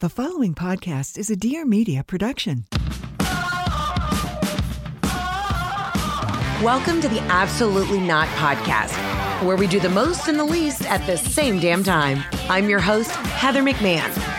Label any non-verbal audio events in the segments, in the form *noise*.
The following podcast is a Dear Media production. Welcome to the Absolutely Not Podcast, where we do the most and the least at the same damn time. I'm your host, Heather McMahon.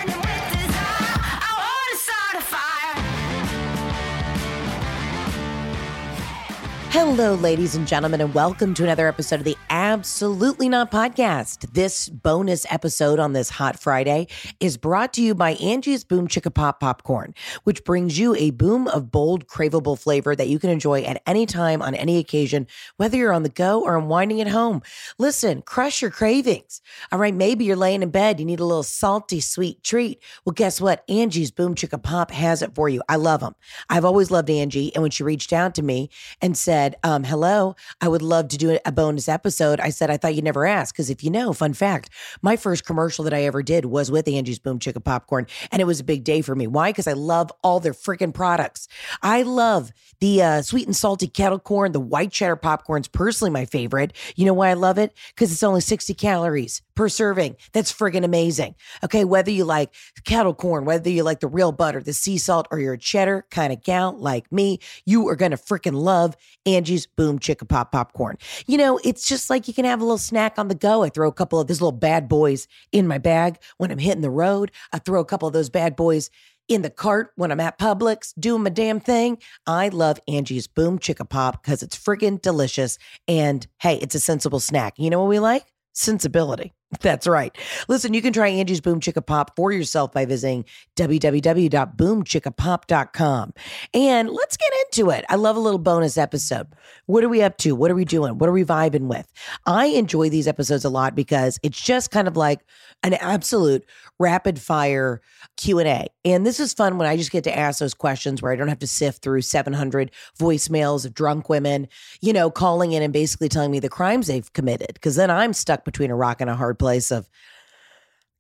Hello, ladies and gentlemen, and welcome to another episode of the Absolutely Not Podcast. This bonus episode on this hot Friday is brought to you by Angie's Boom Chicka Pop Popcorn, which brings you a boom of bold, craveable flavor that you can enjoy at any time on any occasion, whether you're on the go or unwinding at home. Listen, crush your cravings. All right, maybe you're laying in bed, you need a little salty, sweet treat. Well, guess what? Angie's Boom Chicka Pop has it for you. I love them. I've always loved Angie, and when she reached out to me and said, um, hello, I would love to do a bonus episode. I said, I thought you'd never ask. Because if you know, fun fact, my first commercial that I ever did was with Angie's Boom Chicka Popcorn. And it was a big day for me. Why? Because I love all their freaking products. I love the uh, sweet and salty kettle corn, the white cheddar popcorn's personally my favorite. You know why I love it? Because it's only 60 calories per serving. That's friggin' amazing. Okay, whether you like kettle corn, whether you like the real butter, the sea salt, or you're a cheddar kind of gal like me, you are gonna freaking love Angie's Angie's, boom Chicka Pop Popcorn. You know, it's just like you can have a little snack on the go. I throw a couple of these little bad boys in my bag when I'm hitting the road. I throw a couple of those bad boys in the cart when I'm at Publix doing my damn thing. I love Angie's Boom Chicka Pop because it's friggin' delicious. And hey, it's a sensible snack. You know what we like? Sensibility. That's right. Listen, you can try Angie's Boom Chicka Pop for yourself by visiting www.boomchickapop.com. And let's get into it. I love a little bonus episode. What are we up to? What are we doing? What are we vibing with? I enjoy these episodes a lot because it's just kind of like an absolute rapid fire Q&A. And this is fun when I just get to ask those questions where I don't have to sift through 700 voicemails of drunk women, you know, calling in and basically telling me the crimes they've committed because then I'm stuck between a rock and a hard place of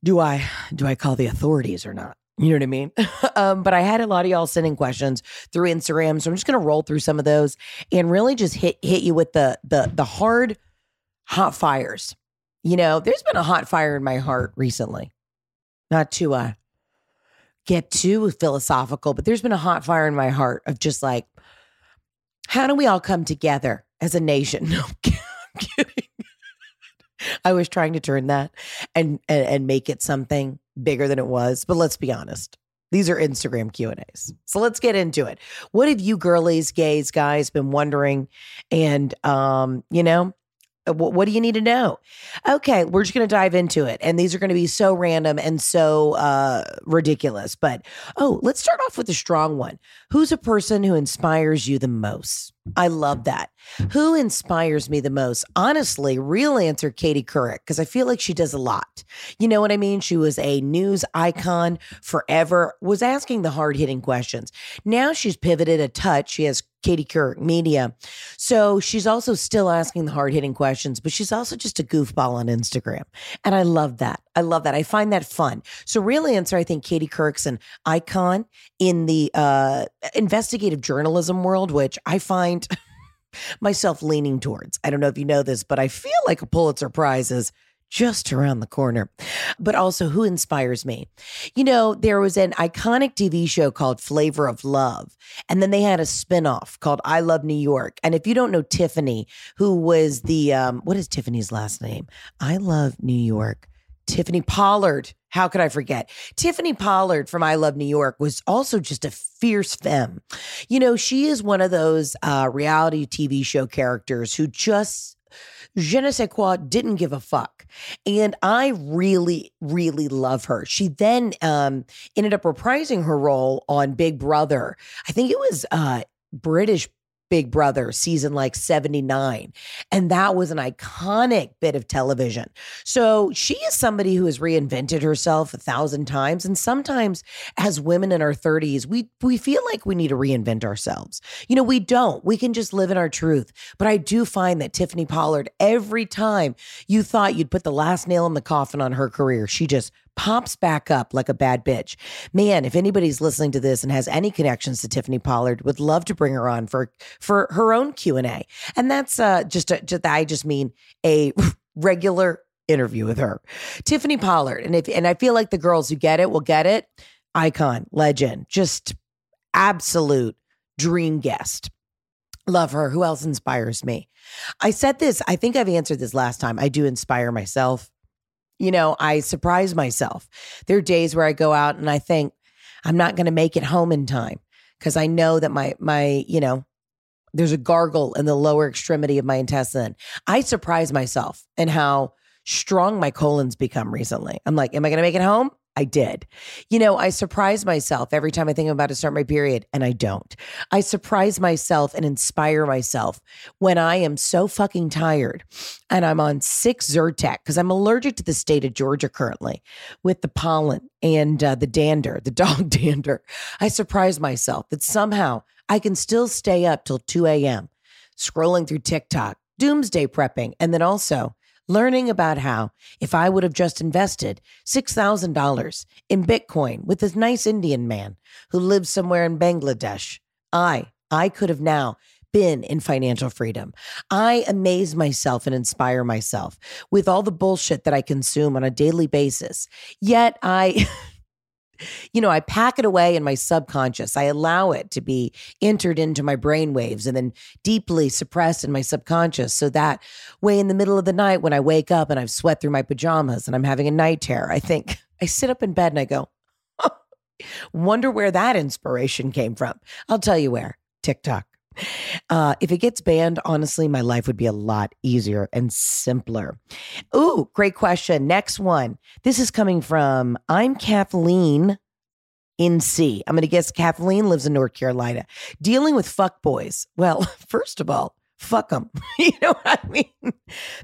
do I do I call the authorities or not? You know what I mean? *laughs* um, but I had a lot of y'all sending questions through Instagram, so I'm just gonna roll through some of those and really just hit hit you with the the the hard hot fires. You know, there's been a hot fire in my heart recently. Not to uh get too philosophical, but there's been a hot fire in my heart of just like, how do we all come together as a nation? *laughs* No, I'm kidding. I was trying to turn that and, and and make it something bigger than it was. But let's be honest. These are Instagram Q&As. So let's get into it. What have you girlies, gays, guys been wondering? And um, you know, what, what do you need to know? Okay, we're just going to dive into it. And these are going to be so random and so uh, ridiculous. But oh, let's start off with a strong one. Who's a person who inspires you the most? I love that. Who inspires me the most? Honestly, real answer Katie Couric, because I feel like she does a lot. You know what I mean? She was a news icon forever, was asking the hard hitting questions. Now she's pivoted a touch. She has Katie Couric Media. So she's also still asking the hard hitting questions, but she's also just a goofball on Instagram. And I love that. I love that. I find that fun. So, real answer, I think Katie Couric's an icon in the uh, investigative journalism world, which I find *laughs* myself leaning towards. I don't know if you know this, but I feel like a Pulitzer Prize is just around the corner. But also, who inspires me? You know, there was an iconic TV show called Flavor of Love, and then they had a spinoff called I Love New York. And if you don't know Tiffany, who was the, um, what is Tiffany's last name? I Love New York. Tiffany Pollard. How could I forget? Tiffany Pollard from I Love New York was also just a fierce femme. You know, she is one of those uh, reality TV show characters who just je ne sais quoi, didn't give a fuck. And I really, really love her. She then um, ended up reprising her role on Big Brother. I think it was uh, British Big Brother season like 79. And that was an iconic bit of television. So she is somebody who has reinvented herself a thousand times. And sometimes as women in our 30s, we we feel like we need to reinvent ourselves. You know, we don't. We can just live in our truth. But I do find that Tiffany Pollard, every time you thought you'd put the last nail in the coffin on her career, she just pops back up like a bad bitch. Man, if anybody's listening to this and has any connections to Tiffany Pollard, would love to bring her on for for her own Q and A. And that's uh, just a, just I just mean a *laughs* regular interview with her, Tiffany Pollard. And if and I feel like the girls who get it will get it. Icon, legend, just absolute dream guest. Love her. Who else inspires me? I said this, I think I've answered this last time. I do inspire myself you know, I surprise myself. There are days where I go out and I think I'm not going to make it home in time because I know that my my, you know, there's a gargle in the lower extremity of my intestine. I surprise myself and how strong my colon's become recently. I'm like, am I going to make it home? I did. You know, I surprise myself every time I think I'm about to start my period, and I don't. I surprise myself and inspire myself when I am so fucking tired and I'm on six Zyrtec because I'm allergic to the state of Georgia currently with the pollen and uh, the dander, the *laughs* dog dander. I surprise myself that somehow I can still stay up till 2 a.m. scrolling through TikTok, doomsday prepping, and then also learning about how if I would have just invested $6,000 in Bitcoin with this nice Indian man who lives somewhere in Bangladesh, I, I could have now been in financial freedom. I amaze myself and inspire myself with all the bullshit that I consume on a daily basis. Yet I *laughs* you know, I pack it away in my subconscious. I allow it to be entered into my brain waves and then deeply suppressed in my subconscious. So that way, in the middle of the night, when I wake up and I've sweat through my pajamas and I'm having a night terror, I think, I sit up in bed and I go, oh, *laughs* wonder where that inspiration came from. I'll tell you where TikTok. Uh, if it gets banned, honestly, my life would be a lot easier and simpler. Ooh, great question. Next one. This is coming from I'm Kathleen in C. I'm going to guess Kathleen lives in North Carolina. Dealing with fuck boys. Well, *laughs* first of all, fuck them. *laughs* you know what I mean?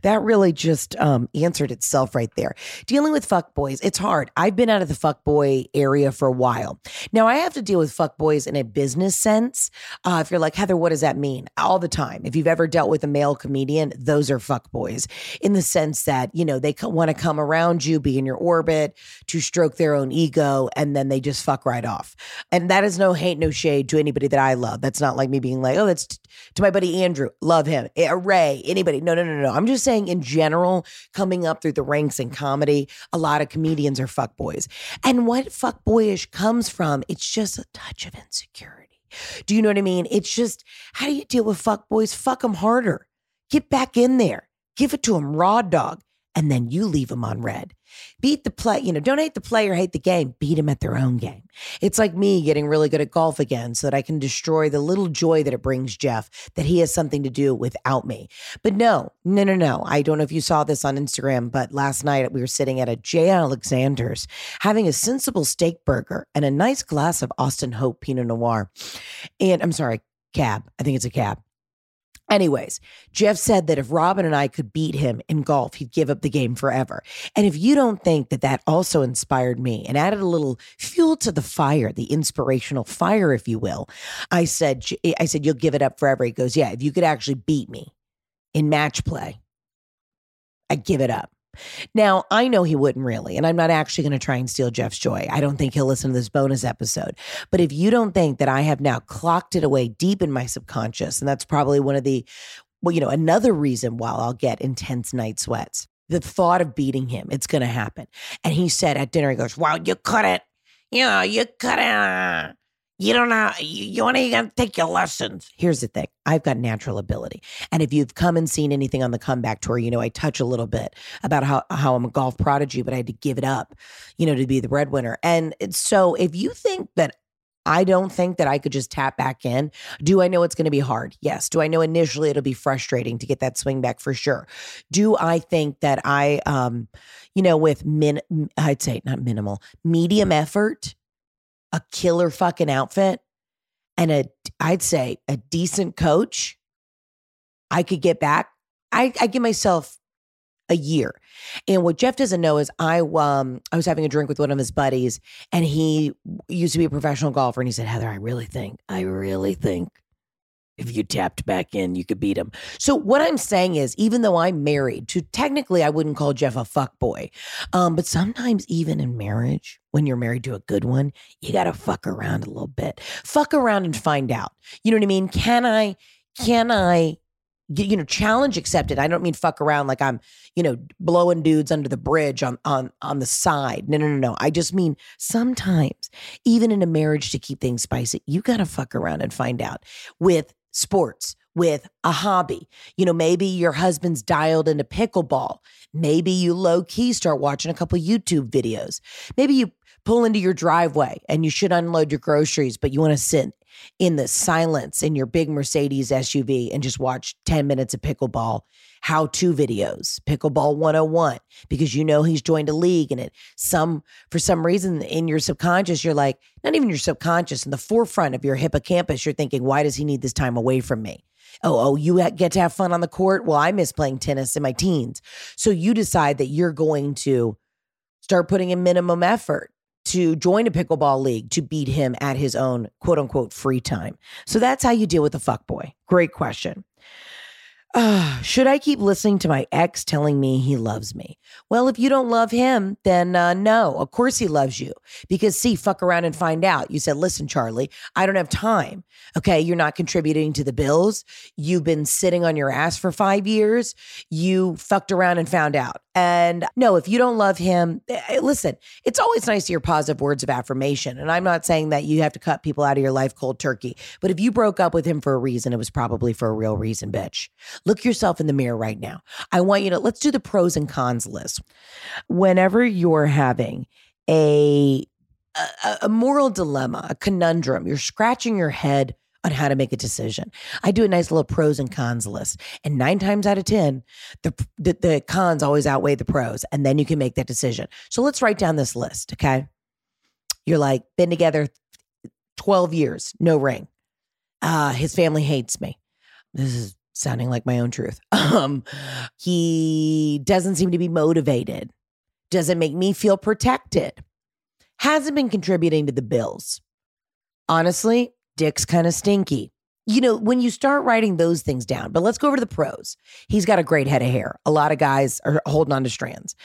That really just um, answered itself right there. Dealing with fuck boys, it's hard. I've been out of the fuck boy area for a while. Now I have to deal with fuck boys in a business sense. Uh, if you're like, Heather, what does that mean? All the time. If you've ever dealt with a male comedian, those are fuck boys in the sense that, you know, they want to come around you, be in your orbit to stroke their own ego, and then they just fuck right off. And that is no hate, no shade to anybody that I love. That's not like me being like, oh, that's t- to my buddy Andrew love him. Eh, Ray, anybody. No, no, no, no. I'm just saying in general, coming up through the ranks in comedy, a lot of comedians are fuckboys. And what fuckboyish comes from, it's just a touch of insecurity. Do you know what I mean? It's just, how do you deal with fuckboys? Fuck them harder. Get back in there. Give it to them raw dog. And then you leave them on red. Beat the play, you know, don't hate the player, hate the game. Beat them at their own game. It's like me getting really good at golf again so that I can destroy the little joy that it brings Jeff that he has something to do without me. But no, no, no, no. I don't know if you saw this on Instagram, but last night we were sitting at a J. Alexander's having a sensible steak burger and a nice glass of Austin Hope Pinot Noir. And I'm sorry, cab. I think it's a cab. Anyways, Jeff said that if Robin and I could beat him in golf, he'd give up the game forever. And if you don't think that that also inspired me and added a little fuel to the fire, the inspirational fire, if you will, I said, I said, you'll give it up forever. He goes, yeah, if you could actually beat me in match play, I'd give it up. Now, I know he wouldn't really, and I'm not actually going to try and steal Jeff's joy. I don't think he'll listen to this bonus episode. But if you don't think that I have now clocked it away deep in my subconscious, and that's probably one of the, well, you know, another reason why I'll get intense night sweats, the thought of beating him, it's going to happen. And he said at dinner, he goes, Wow, you couldn't, you know, you couldn't, You don't know. You, you want to you gotta take your lessons. Here's the thing I've got natural ability. And if you've come and seen anything on the comeback tour, you know, I touch a little bit about how, how I'm a golf prodigy, but I had to give it up, you know, to be the breadwinner. And so if you think that I don't think that I could just tap back in. Do I know it's going to be hard? Yes. Do I know initially it'll be frustrating to get that swing back for sure? Do I think that I, um, you know, with min, I'd say not minimal, medium effort, a killer fucking outfit, and a, I'd say a decent coach, I could get back. I, I give myself a year. And what Jeff doesn't know is I um I was having a drink with one of his buddies and he used to be a professional golfer and he said, "Heather, I really think, I really think if you tapped back in, you could beat him." So what I'm saying is even though I'm married to technically I wouldn't call Jeff a fuck boy. Um but sometimes even in marriage, when you're married to a good one, you got to fuck around a little bit. Fuck around and find out. You know what I mean? Can I can I you know challenge accepted i don't mean fuck around like i'm you know blowing dudes under the bridge on on on the side no no no no i just mean sometimes even in a marriage to keep things spicy you gotta fuck around and find out with sports with a hobby you know maybe your husband's dialed into pickleball maybe you low key start watching a couple youtube videos maybe you pull into your driveway and you should unload your groceries but you want to sit in the silence in your big Mercedes SUV and just watch 10 minutes of pickleball how to videos, pickleball 101, because you know he's joined a league and it some for some reason in your subconscious, you're like, not even your subconscious, in the forefront of your hippocampus, you're thinking, why does he need this time away from me? Oh, oh, you get to have fun on the court? Well, I miss playing tennis in my teens. So you decide that you're going to start putting in minimum effort to join a pickleball league to beat him at his own quote unquote free time. So that's how you deal with a fuck boy. Great question. Uh, *sighs* should I keep listening to my ex telling me he loves me? Well, if you don't love him, then uh, no, of course he loves you. Because, see, fuck around and find out. You said, listen, Charlie, I don't have time. Okay. You're not contributing to the bills. You've been sitting on your ass for five years. You fucked around and found out. And no, if you don't love him, eh, eh, listen, it's always nice to hear positive words of affirmation. And I'm not saying that you have to cut people out of your life cold turkey, but if you broke up with him for a reason, it was probably for a real reason, bitch. Look yourself in the mirror right now. I want you to let's do the pros and cons list. Whenever you're having a a, a moral dilemma, a conundrum, you're scratching your head on how to make a decision. I do a nice little pros and cons list. And nine times out of 10, the, the, the cons always outweigh the pros. And then you can make that decision. So let's write down this list, okay? You're like, been together 12 years, no ring. Uh, his family hates me. This is sounding like my own truth. *laughs* Um, he doesn't seem to be motivated, doesn't make me feel protected, hasn't been contributing to the bills. Honestly, dick's kind of stinky. You know, when you start writing those things down, but let's go over to the pros. He's got a great head of hair. A lot of guys are holding on to strands.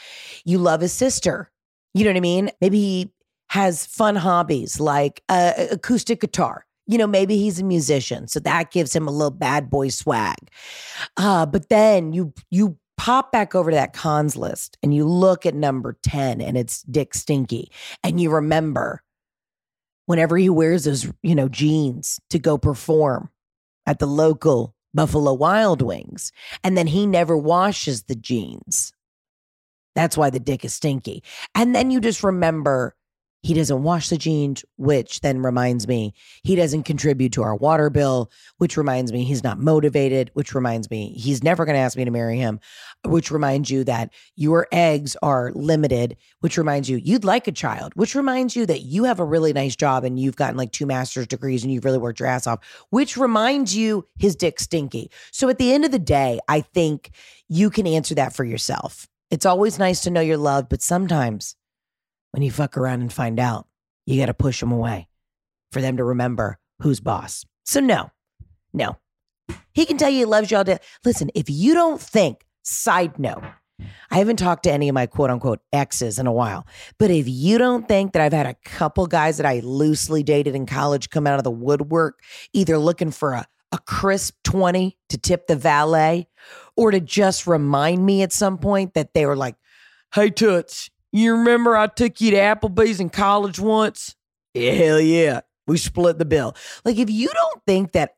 You love his sister. You know what I mean? Maybe he has fun hobbies like uh, acoustic guitar. You know, maybe he's a musician, so that gives him a little bad boy swag. Uh, but then you you pop back over to that cons list and you look at number 10 and it's Dick Stinky and you remember whenever he wears those, you know, jeans to go perform at the local Buffalo Wild Wings. And then he never washes the jeans. That's why the dick is stinky. And then you just remember he doesn't wash the jeans, which then reminds me he doesn't contribute to our water bill, which reminds me he's not motivated, which reminds me he's never going to ask me to marry him, which reminds you that your eggs are limited, which reminds you you'd like a child, which reminds you that you have a really nice job and you've gotten like two master's degrees and you've really worked your ass off, which reminds you his dick stinky. So at the end of the day, I think you can answer that for yourself. It's always nice to know you're loved, but sometimes when you fuck around and find out, you got to push them away for them to remember who's boss. So, no, no. He can tell you he loves you all day. Listen, if you don't think, side note, I haven't talked to any of my quote unquote exes in a while, but if you don't think that I've had a couple guys that I loosely dated in college come out of the woodwork, either looking for a, a crisp 20 to tip the valet or to just remind me at some point that they were like, hey, Toots, you remember I took you to Applebee's in college once? Yeah, hell yeah. We split the bill. Like, if you don't think that,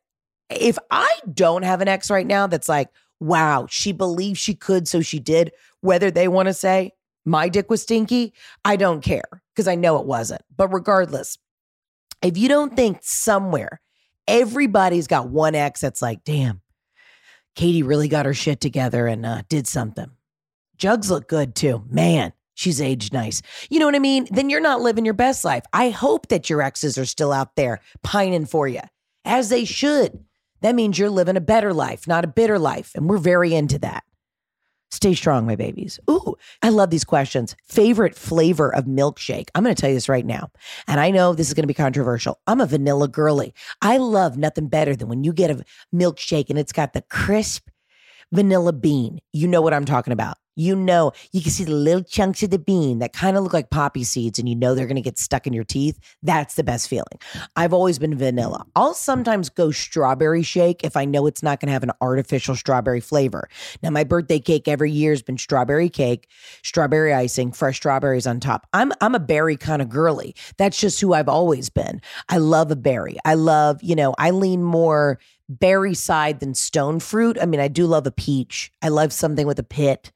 if I don't have an ex right now that's like, wow, she believed she could, so she did, whether they want to say my dick was stinky, I don't care because I know it wasn't. But regardless, if you don't think somewhere everybody's got one ex that's like, damn, Katie really got her shit together and uh, did something. Jugs look good too. Man, she's aged nice. You know what I mean? Then you're not living your best life. I hope that your exes are still out there pining for you, as they should. That means you're living a better life, not a bitter life. And we're very into that. Stay strong, my babies. Ooh, I love these questions. Favorite flavor of milkshake? I'm going to tell you this right now. And I know this is going to be controversial. I'm a vanilla girly. I love nothing better than when you get a milkshake and it's got the crisp vanilla bean. You know what I'm talking about. You know, you can see the little chunks of the bean that kind of look like poppy seeds, and you know they're going to get stuck in your teeth. That's the best feeling. I've always been vanilla. I'll sometimes go strawberry shake if I know it's not going to have an artificial strawberry flavor. Now, my birthday cake every year has been strawberry cake, strawberry icing, fresh strawberries on top. I'm I'm a berry kind of girly. That's just who I've always been. I love a berry. I love, you know, I lean more berry side than stone fruit. I mean, I do love a peach. I love something with a pit.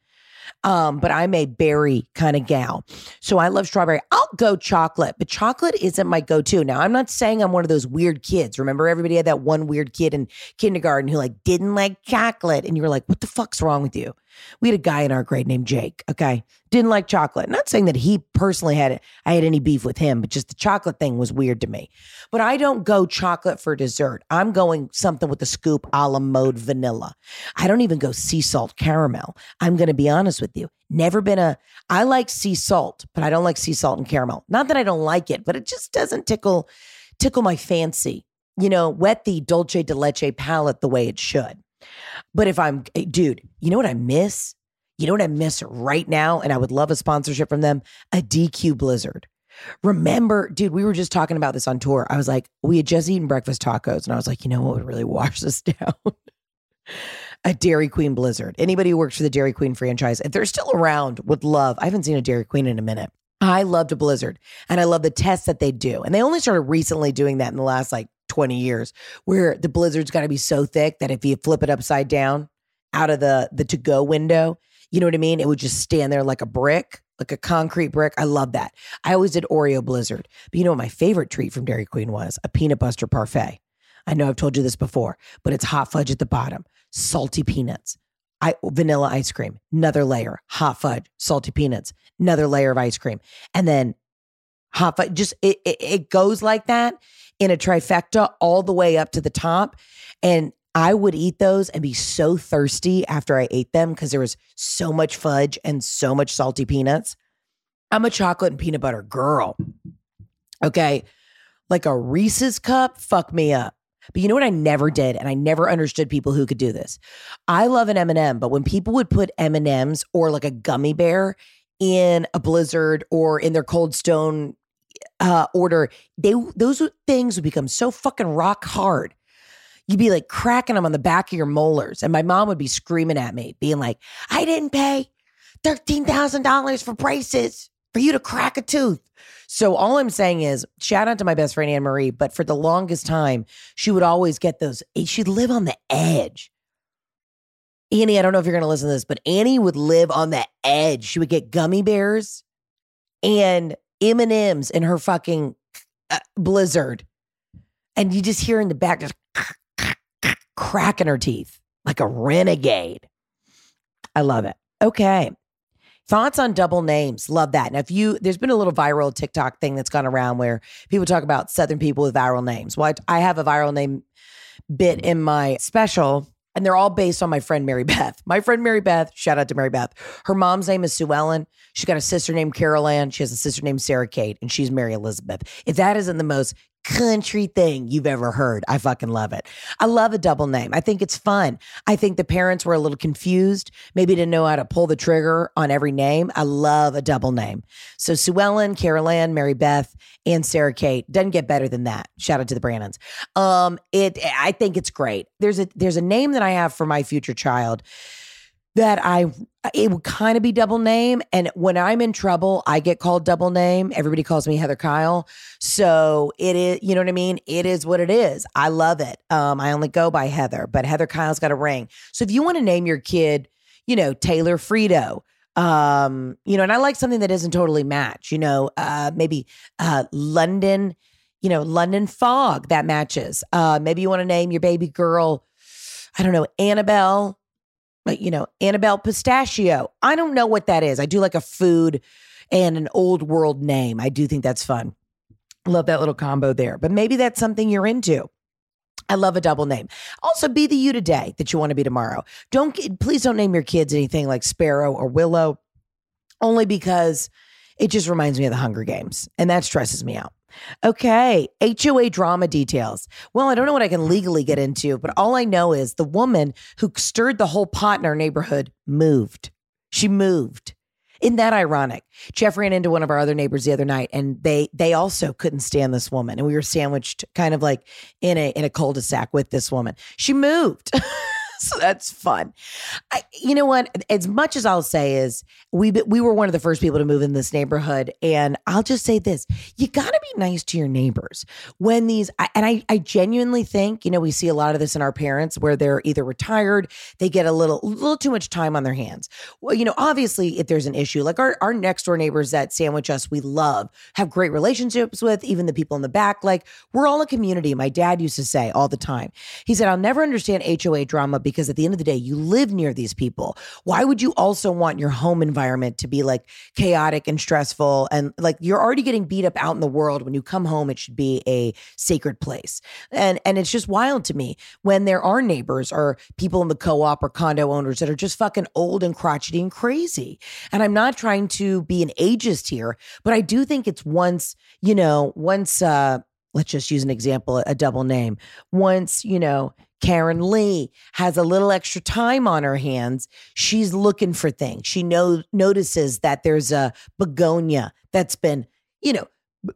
Um, but I'm a berry kind of gal. So I love strawberry. I'll go chocolate, but chocolate isn't my go-to. Now, I'm not saying I'm one of those weird kids. Remember everybody had that one weird kid in kindergarten who like didn't like chocolate and you were like, "What the fuck's wrong with you?" We had a guy in our grade named Jake, okay? Didn't like chocolate. Not saying that he personally had it, I had any beef with him, but just the chocolate thing was weird to me. But I don't go chocolate for dessert. I'm going something with a scoop a la mode vanilla. I don't even go sea salt caramel. I'm going to be honest with you. Never been a I like sea salt, but I don't like sea salt and caramel. Not that I don't like it, but it just doesn't tickle tickle my fancy. You know, wet the dulce de leche palate the way it should. But if I'm, eh, dude, you know what I miss? You know what I miss right now? And I would love a sponsorship from them a DQ Blizzard. Remember, dude, we were just talking about this on tour. I was like, we had just eaten breakfast tacos, and I was like, you know what would really *laughs* wash this down? a Dairy Queen Blizzard. Anybody who works for the Dairy Queen franchise, if they're still around, would love. I haven't seen a Dairy Queen in a minute. I loved a Blizzard and I love the tests that they do. And they only started recently doing that in the last like 20 years, where the blizzard's got to be so thick that if you flip it upside down out of the the to go window, you know what I mean? It would just stand there like a brick, like a concrete brick. I love that. I always did Oreo Blizzard. But you know what my favorite treat from Dairy Queen was? A peanut butter parfait. I know I've told you this before, but it's hot fudge at the bottom, salty peanuts, I, vanilla ice cream, another layer, hot fudge, salty peanuts, another layer of ice cream, and then hot fudge. Just it, it, it goes like that in a trifecta all the way up to the top. And I would eat those and be so thirsty after I ate them because there was so much fudge and so much salty peanuts. I'm a chocolate and peanut butter girl. Okay. Like a Reese's cup, fuck me up. But you know what I never did and I never understood people who could do this. I love an M&M, but when people would put M&Ms or like a gummy bear in a blizzard or in their cold stone uh, order, they those things would become so fucking rock hard. You'd be like cracking them on the back of your molars, and my mom would be screaming at me, being like, "I didn't pay thirteen thousand dollars for braces for you to crack a tooth." So all I'm saying is, shout out to my best friend Anne Marie. But for the longest time, she would always get those. Eh, she'd live on the edge. Annie, I don't know if you're going to listen to this, but Annie would live on the edge. She would get gummy bears and M and M's in her fucking uh, blizzard, and you just hear in the back just cracking her teeth like a renegade. I love it. Okay. Thoughts on double names. Love that. Now, if you, there's been a little viral TikTok thing that's gone around where people talk about Southern people with viral names. Well, I, I have a viral name bit in my special and they're all based on my friend Mary Beth. My friend Mary Beth, shout out to Mary Beth. Her mom's name is Sue Ellen. She's got a sister named Carol Ann. She has a sister named Sarah Kate, and she's Mary Elizabeth. If that isn't the most country thing you've ever heard. I fucking love it. I love a double name. I think it's fun. I think the parents were a little confused, maybe didn't know how to pull the trigger on every name. I love a double name. So Sue Ellen, Carol Ann, Mary Beth, and Sarah Kate doesn't get better than that. Shout out to the Brannons. Um, it I think it's great. There's a there's a name that I have for my future child that I it would kind of be double name. And when I'm in trouble, I get called double name. Everybody calls me Heather Kyle. So it is, you know what I mean? It is what it is. I love it. Um, I only go by Heather, but Heather Kyle's got a ring. So if you want to name your kid, you know, Taylor Frito, um, you know, and I like something that isn't totally match, you know, uh, maybe uh London, you know, London fog that matches. Uh, maybe you want to name your baby girl, I don't know, Annabelle like, you know, Annabelle Pistachio. I don't know what that is. I do like a food and an old world name. I do think that's fun. Love that little combo there. But maybe that's something you're into. I love a double name. Also, be the you today that you want to be tomorrow. Don't please don't name your kids anything like Sparrow or Willow, only because it just reminds me of the Hunger Games, and that stresses me out. Okay, HOA drama details. Well, I don't know what I can legally get into, but all I know is the woman who stirred the whole pot in our neighborhood moved. She moved. Isn't that ironic? Jeff ran into one of our other neighbors the other night, and they they also couldn't stand this woman, and we were sandwiched kind of like in a in a cul-de-sac with this woman. She moved. *laughs* *laughs* so that's fun. I, you know what? As much as I'll say is we we were one of the first people to move in this neighborhood, and I'll just say this: you got to be nice to your neighbors when these. And I I genuinely think you know we see a lot of this in our parents where they're either retired, they get a little little too much time on their hands. Well, you know, obviously if there's an issue, like our our next door neighbors that sandwich us, we love, have great relationships with, even the people in the back. Like we're all a community. My dad used to say all the time. He said, "I'll never understand HOA drama." Because at the end of the day, you live near these people. Why would you also want your home environment to be like chaotic and stressful? And like you're already getting beat up out in the world. When you come home, it should be a sacred place. And and it's just wild to me when there are neighbors or people in the co-op or condo owners that are just fucking old and crotchety and crazy. And I'm not trying to be an ageist here, but I do think it's once, you know, once uh let's just use an example, a double name. Once, you know, Karen Lee has a little extra time on her hands. She's looking for things. She knows notices that there's a begonia that's been, you know,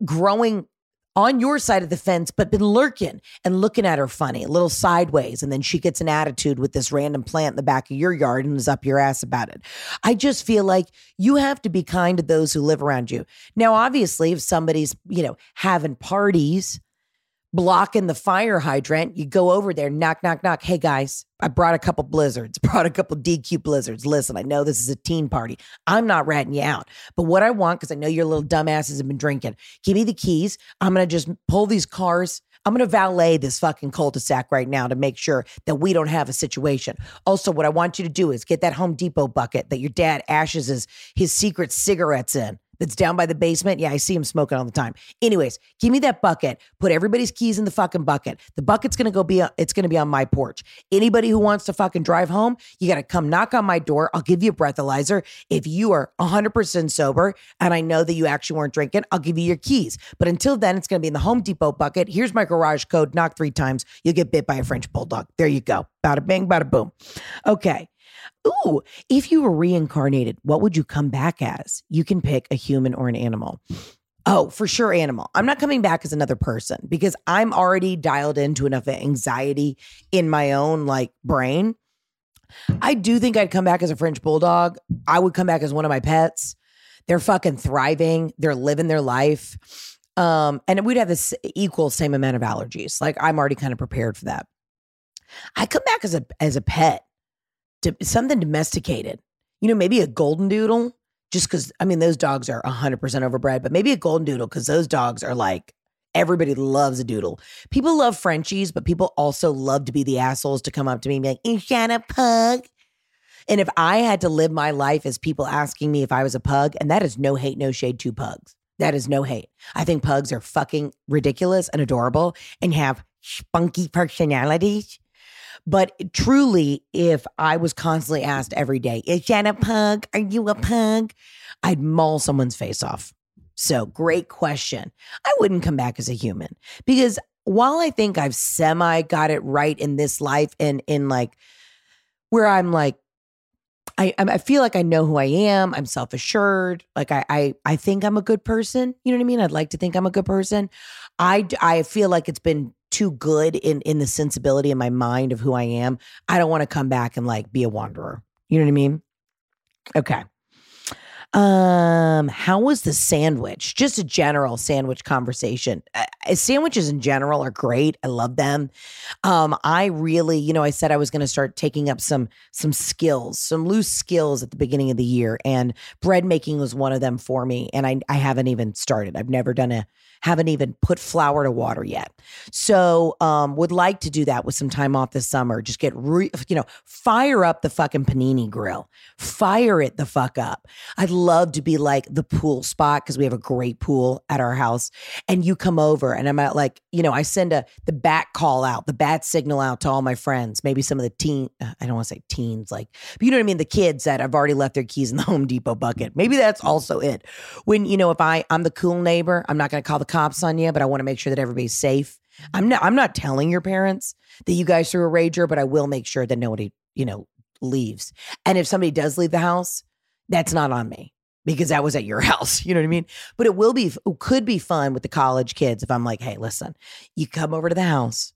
growing on your side of the fence, but been lurking and looking at her funny, a little sideways. And then she gets an attitude with this random plant in the back of your yard and is up your ass about it. I just feel like you have to be kind to those who live around you. Now, obviously, if somebody's, you know, having parties, blocking the fire hydrant, you go over there, knock, knock, knock. Hey guys, I brought a couple blizzards, *laughs* brought a couple DQ blizzards. Listen, I know this is a teen party. I'm not ratting you out. But what I want, because I know your little dumbasses have been drinking, give me the keys. I'm going to just pull these cars. I'm going to valet this fucking cul-de-sac right now to make sure that we don't have a situation. Also, what I want you to do is get that Home Depot bucket that your dad ashes his, his secret cigarettes in that's down by the basement. Yeah, I see him smoking all the time. Anyways, give me that bucket. Put everybody's keys in the fucking bucket. The bucket's gonna go be it's gonna be on my porch. Anybody who wants to fucking drive home, you gotta come knock on my door. I'll give you a breathalyzer. If you are 100% sober and I know that you actually weren't drinking, I'll give you your keys. But until then, it's gonna be in the Home Depot bucket. Here's my garage code. Knock three times. You'll get bit by a French bulldog. There you go. Bada bing, bada boom. Okay. Ooh, if you were reincarnated, what would you come back as? You can pick a human or an animal. Oh, for sure, animal. I'm not coming back as another person because I'm already dialed into enough anxiety in my own like brain. I do think I'd come back as a French bulldog. I would come back as one of my pets. They're fucking thriving. They're living their life. Um, and we'd have this equal same amount of allergies. Like I'm already kind of prepared for that. I come back as a as a pet to something domesticated. You know, maybe a golden doodle, just because I mean those dogs are 100% overbred, but maybe a golden doodle because those dogs are like everybody loves a doodle. People love Frenchies, but people also love to be the assholes to come up to me and be like, "Is that a pug?" And if I had to live my life as people asking me if I was a pug, and that is no hate, no shade to pugs. That is no hate. I think pugs are fucking ridiculous and adorable and have spunky personalities. But truly, if I was constantly asked every day, is that a pug? Are you a pug? I'd maul someone's face off. So, great question. I wouldn't come back as a human because while I think I've semi got it right in this life and in like where I'm like, I, I feel like I know who I am. I'm self assured. Like I, I, I think I'm a good person. You know what I mean? I'd like to think I'm a good person. I, I feel like it's been too good in in the sensibility in my mind of who I am. I don't want to come back and like be a wanderer. You know what I mean? Okay. Um, how was the sandwich? Just a general sandwich conversation. Uh, sandwiches in general are great. I love them. Um, I really, you know, I said I was going to start taking up some some skills, some loose skills at the beginning of the year, and bread making was one of them for me. And I I haven't even started. I've never done a haven't even put flour to water yet. So, um, would like to do that with some time off this summer. Just get, re- you know, fire up the fucking panini grill, fire it the fuck up. I'd love to be like the pool spot because we have a great pool at our house. And you come over and I'm at like, you know, I send a the bat call out, the bat signal out to all my friends, maybe some of the teen, uh, I don't want to say teens, like, but you know what I mean? The kids that have already left their keys in the *laughs* Home Depot bucket. Maybe that's also it. When, you know, if I, I'm the cool neighbor, I'm not going to call the cops on you, but I want to make sure that everybody's safe. I'm not I'm not telling your parents that you guys threw a rager, but I will make sure that nobody, you know, leaves. And if somebody does leave the house, that's not on me because that was at your *laughs* house. You know what I mean? But it will be it could be fun with the college kids if I'm like, hey, listen, you come over to the house.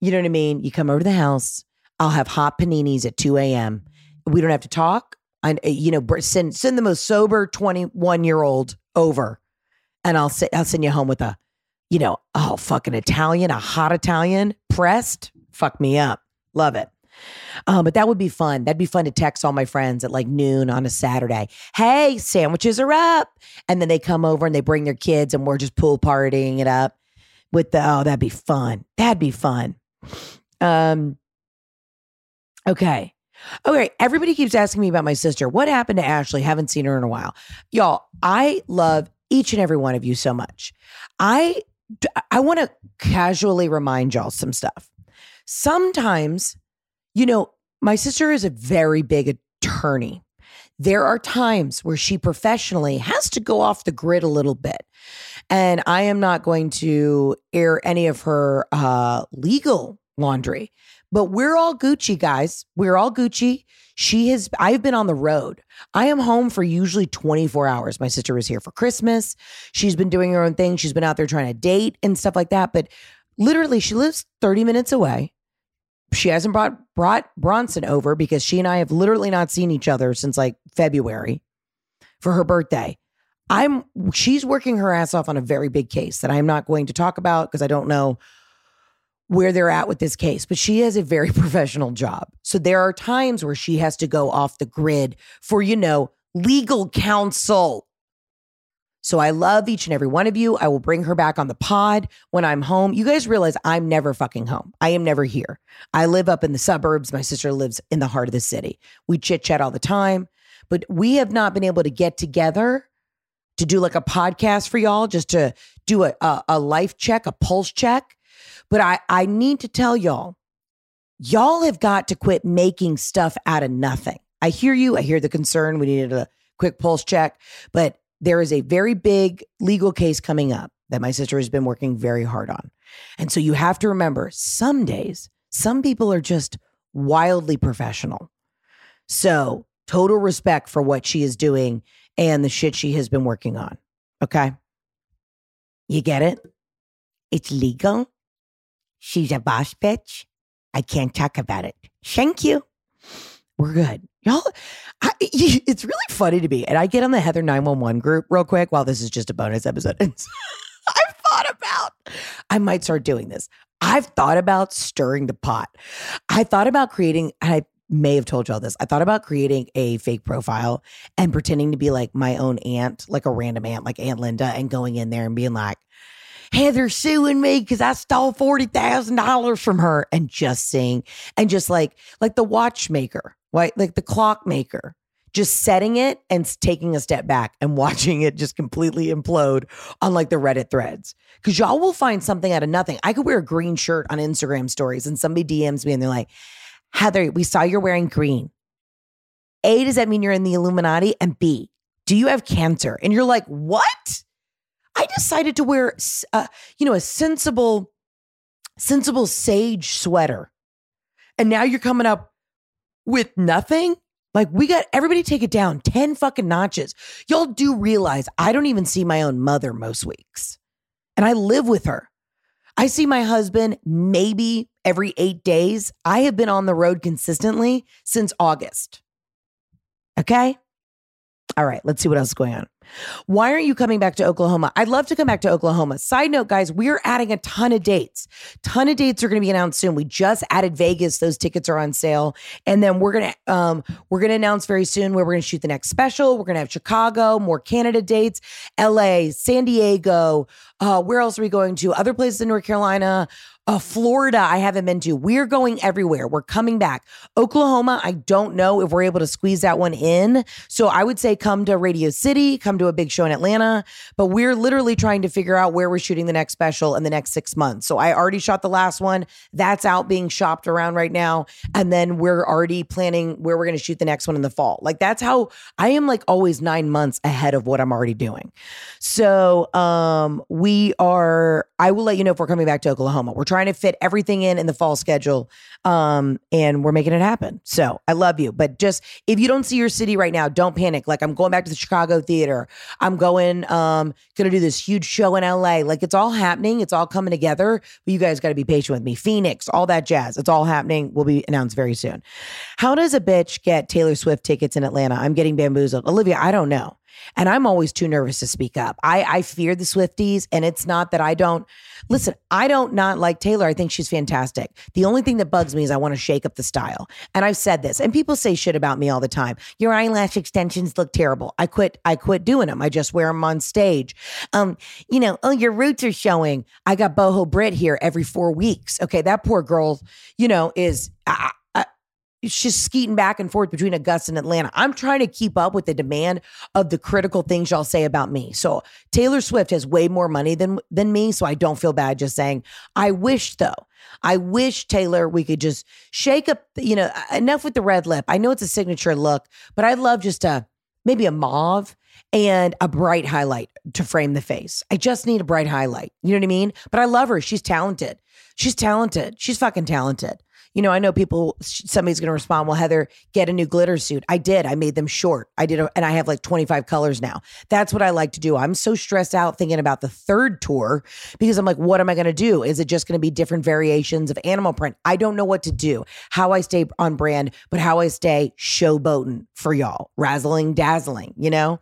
You know what I mean? You come over to the house. I'll have hot paninis at 2 a.m. We don't have to talk. I, eh, you know, send send the most sober 21 year old over and I'll say I'll send you home with a, you know, oh fucking Italian, a hot Italian pressed. Fuck me up. Love it. Um, but that would be fun. That'd be fun to text all my friends at like noon on a Saturday. Hey, sandwiches are up. And then they come over and they bring their kids and we're just pool partying it up with the oh, that'd be fun. That'd be fun. Um okay. Okay, everybody keeps asking me about my sister. What happened to Ashley? Haven't seen her in a while. Y'all, I love each and every one of you so much. I I want to casually remind y'all some stuff. Sometimes, you know, my sister is a very big attorney. There are times where she professionally has to go off the grid a little bit. And I am not going to air any of her uh, legal laundry, but we're all Gucci, guys. We're all Gucci. She has, I've been on the road. I am home for usually 24 hours. My sister was here for Christmas. She's been doing her own thing. She's been out there trying to date and stuff like that. But literally, she lives 30 minutes away. She hasn't brought brought Bronson over because she and I have literally not seen each other since like February for her birthday. I'm she's working her ass off on a very big case that I'm not going to talk about because I don't know where they're at with this case, but she has a very *laughs* professional job. So there are times where she has to go off the grid for, you know, legal counsel. So I love each and every one of you. I will bring her back on the pod when I'm home. You guys realize I'm never fucking home. I am never here. I live up in the suburbs. My sister lives in the heart of the city. We chit chat all the time, but we have not been able to get together to do like a podcast for y'all, just to do a, a, a life check, a pulse check but I, I need to tell y'all, y'all have got to quit making stuff out of nothing. I hear you. I hear the concern. We needed a quick pulse check, but there is a very big legal case coming up that my sister has been working very hard on. And so you have to remember some days, some people are just wildly professional. So total respect for what she is doing and the shit she has been working on. Okay. You get it? It's legal. She's a boss bitch. I can't talk about it. Thank you. We're good. Y'all, I, it's really funny to me. And I get on the Heather 911 group real quick while this is just a bonus episode. *laughs* I've thought about, I might start doing this. I've thought about stirring the pot. I thought about creating, I may have told y'all this. I thought about creating a fake profile and pretending to be like my own aunt, like a random aunt, like Aunt Linda, and going in there and being like, Heather suing me because I stole $40,000 from her and just saying, and just like, like the watchmaker, right? Like the clockmaker, just setting it and taking a step back and *laughs* watching it just completely implode on like the Reddit threads. Cause y'all will find something out of nothing. I could wear a green shirt on Instagram stories and somebody DMs me and they're like, Heather, we saw you're wearing green. A, does that mean you're in the Illuminati? And B, do you have cancer? And you're like, what? I decided to wear, uh, you know, a sensible, sensible sage sweater. And now you're coming up with nothing? Like, we got everybody take it down 10 fucking notches. Y'all do realize I don't even see my own mother most weeks. And I live with her. I see my husband maybe every eight days. I have been on the road consistently since August. Okay. All right, let's see what else is going on. Why aren't you coming back to Oklahoma? I'd love to come back to Oklahoma. Side note, guys, we're adding a ton of dates. Ton of dates are going to be announced soon. We just added Vegas; those tickets are on sale, and then we're gonna um, we're gonna announce very soon where we're gonna shoot the next special. We're gonna have Chicago, more Canada dates, L.A., San Diego. Uh, where else are we going to? Other places in North Carolina. Uh, Florida, I haven't been to. We're going everywhere. We're coming back. Oklahoma, I don't know if we're able to squeeze that one in. So I would say come to Radio City, come to a big show in Atlanta. But we're literally trying to figure out where we're shooting the next special in the next six months. So I already shot the last one. That's out being shopped around right now. And then we're already planning where we're going to shoot the next one in the fall. Like that's how I am like always nine months ahead of what I'm already doing. So um we are, I will let you know if we're coming back to Oklahoma. We're trying to fit everything in in the fall schedule um and we're making it happen. So i love you. But just if you don't see your city right now don't panic. Like i'm going back to the chicago theater. I'm going um gonna do this huge show in la like it's all happening. It's all coming together. But you guys got to be patient with me. Phoenix all that jazz. It's all happening. Will be announced very soon. How does a bitch get taylor swift tickets in atlanta? I'm getting bamboozled. Olivia i don't know and I'm always too nervous to speak up. I, I fear the Swifties, and it's not that I don't listen. I don't not like Taylor. I think she's fantastic. The only thing that bugs me is I want to shake up the style. And I've said this, and people say shit about me all the time. Your eyelash extensions look terrible. I quit. I quit doing them. I just wear them on stage. Um, you know, oh, your roots are showing. I got boho Brit here every four weeks. Okay, that poor girl, you know, is. I, she's skeeting back and forth between Augusta and Atlanta. I'm trying to keep up with the demand of the critical things y'all say about me. So Taylor Swift has way more money than than me, so I don't feel bad just saying. I wish though. I wish Taylor we could just shake up, you know, enough with the red lip. I know it's a signature look, but I'd love just a maybe a mauve and a bright highlight to frame the face. I just need a bright highlight. You know what I mean? But I love her. She's talented. She's talented. She's fucking talented you know, I know people, somebody's going to respond, well, Heather, get a new glitter suit. I did. I made them short. I did. A, and I have like 25 colors now. That's what I like to do. I'm so stressed out thinking about the third tour because I'm like, what am I going to do? Is it just going to be different variations of animal print? I don't know what to do, how I stay on brand, but how I stay showboating for y'all, razzling, dazzling, you know?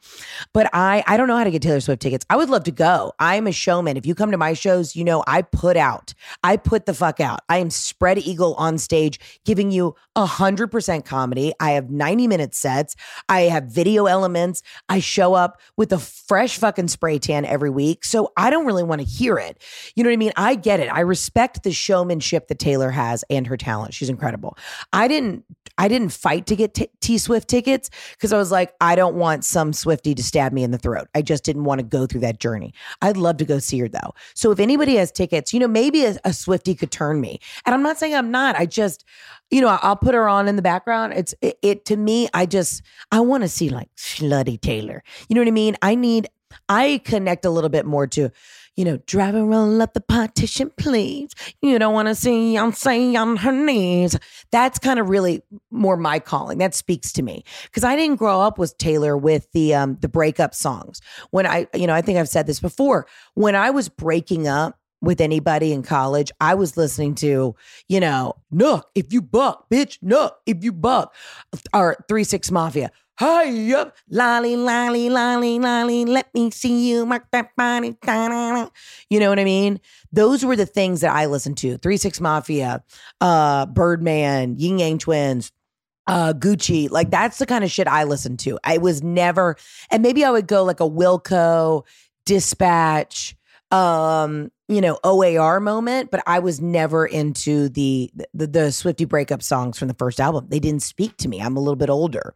But I, I don't know how to get Taylor Swift tickets. I would love to go. I'm a showman. If you come to my shows, you know, I put out, I put the fuck out. I am spread eagle on stage giving you a hundred percent comedy. I have 90 minute sets. I have video elements. I show up with a fresh fucking spray tan every week. So I don't really want to hear it. You know what I mean? I get it. I respect the showmanship that Taylor has and her talent. She's incredible. I didn't I didn't fight to get T Swift tickets because I was like, I don't want some Swifty to stab me in the throat. I just didn't want to go through that journey. I'd love to go see her though. So if anybody has tickets, you know, maybe a, a Swifty could turn me. And I'm not saying I'm not. I just, you know, I'll put her on in the background. It's it, it to me. I just I want to see like slutty Taylor. You know what I mean? I need. I connect a little bit more to you know, drive and roll up the partition, please. You don't want to see say on her knees. That's kind of really more my calling. That speaks to me because I didn't grow up with Taylor with the um the breakup songs. When I, you know, I think I've said this before. When I was breaking up with anybody in college, I was listening to, you know, Knuck, if you buck, bitch, Knuck, if you buck, or Three Six Mafia. Hey up, lolly, lolly, lolly, lolly, let me see you mark that body. Da-da-da. You know what I mean? Those were the things that I listened to. Three Six Mafia, uh, Birdman, Ying Yang Twins, uh, Gucci. Like that's the kind of shit I listened to. I was never, and maybe I would go like a Wilco, Dispatch, um, you know, OAR moment, but I was never into the, the the Swifty breakup songs from the first album. They didn't speak to me. I'm a little bit older.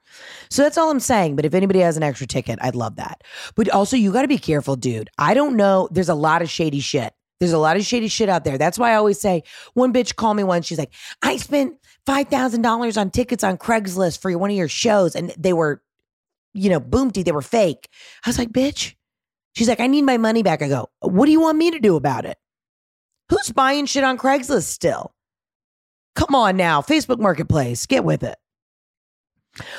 So that's all I'm saying. But if anybody has an extra ticket, I'd love that. But also you gotta be careful, dude. I don't know. There's a lot of shady shit. There's a lot of shady shit out there. That's why I always say, one bitch called me once. She's like, I spent five thousand dollars on tickets on Craigslist for one of your shows, and they were, you know, boomty. They were fake. I was like, bitch, She's like, I need my money back. I go, what do you want me to do about it? Who's buying shit on Craigslist still? Come on now, Facebook Marketplace, get with it.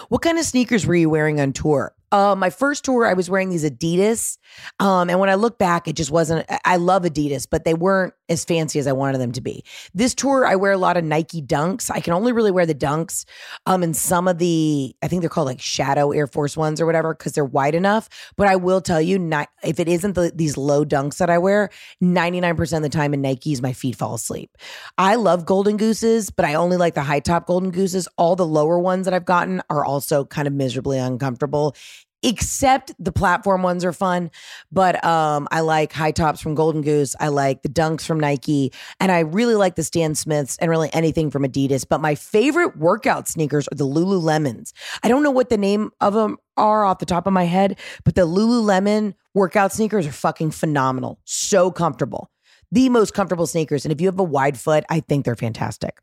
What kind of sneakers were you wearing on tour? Uh, my first tour, I was wearing these Adidas. Um, and when I look back, it just wasn't, I love Adidas, but they weren't as fancy as I wanted them to be. This tour, I wear a lot of Nike Dunks. I can only really wear the Dunks um, and some of the, I think they're called like Shadow Air Force Ones or whatever, because they're wide enough. But I will tell you, not, if it isn't the, these low Dunks that I wear, 99% of the time in Nikes, my feet fall asleep. I love Golden Gooses, but I only like the high top Golden Gooses. All the lower ones that I've gotten are also kind of miserably uncomfortable except the platform ones are fun. But um, I like high tops from Golden Goose. I like the dunks from Nike. And I really like the Stan Smiths and really anything from Adidas. But my favorite workout sneakers are the Lululemons. I don't know what the name of them are off the top of my head, but the Lululemon workout sneakers are fucking phenomenal. So comfortable. The most comfortable sneakers. And if you have a wide foot, I think they're fantastic.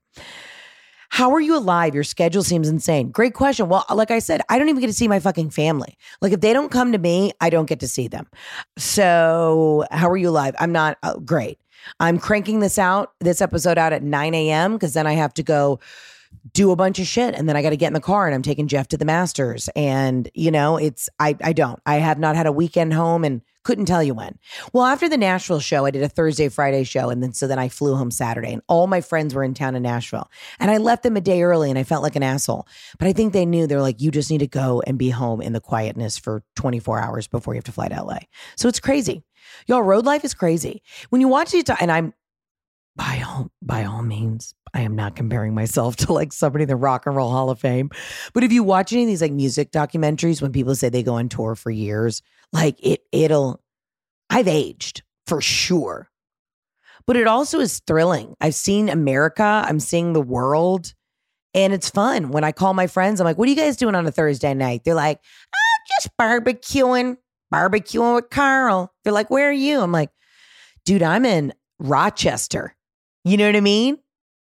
How are you alive? Your schedule seems insane. Great question. Well, like I said, I don't even get to see my fucking family. Like if they don't come to me, I don't get to see them. So, how are you alive? I'm not uh, great. I'm cranking this out, this episode out at 9 a.m. because then I have to go do a bunch of shit and then I got to get in the car and I'm taking Jeff to the Masters and you know it's I I don't I have not had a weekend home and couldn't tell you when. Well, after the Nashville show, I did a Thursday, Friday show. And then so then I flew home Saturday and all my friends were in town in Nashville. And I left them a day early and I felt like an asshole. But I think they knew they're like, you just need to go and be home in the quietness for 24 hours before you have to fly to LA. So it's crazy. Y'all, road life is crazy. When you watch these, and I'm by all by all means, I am not comparing myself *laughs* to like somebody in the Rock and Roll Hall of Fame. But if you watch any of these like music documentaries when people say they go on tour for years, like it it'll I've aged for sure. But it also is thrilling. I've seen America, I'm seeing the world, and it's fun. When I call my friends, I'm like, what are you guys doing on a Thursday night? They're like, oh, just barbecuing, barbecuing with Carl. They're like, where are you? I'm like, dude, I'm in Rochester. You know what I mean?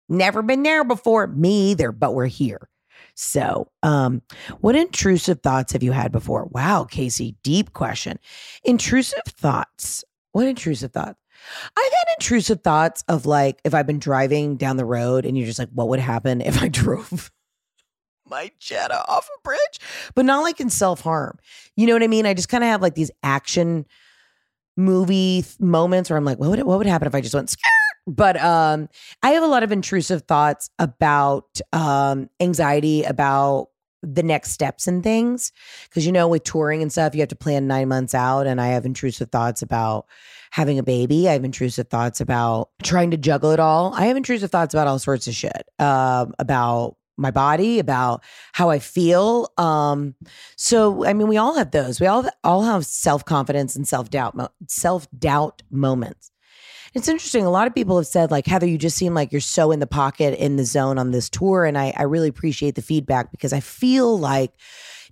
Never been there before. Me either, but we're here. So, um, what intrusive thoughts have you had before? Wow, Casey, deep question. Intrusive thoughts. What intrusive thoughts? I've had intrusive thoughts of like if I've been driving down the road and you're just like, what would happen if I *laughs* drove my Jetta off a bridge? But not like in self harm. You know what I mean? I just kind of have like these action movie moments where I'm like, what would what would happen if I just went? But um, I have a lot of intrusive thoughts about um, anxiety about the next steps and things. Because you know with touring and stuff you have to plan nine months out and i have intrusive thoughts about having a baby. I have intrusive thoughts about trying to juggle it all. I have intrusive thoughts about all sorts of shit um, about my body about how i feel um so i mean we all have those. We all all have self-confidence and self-doubt mo- self-doubt moments it's interesting. A lot of people have said, like, Heather, you just seem like you're so in the pocket, in the zone on this tour. And I, I really appreciate the feedback because I feel like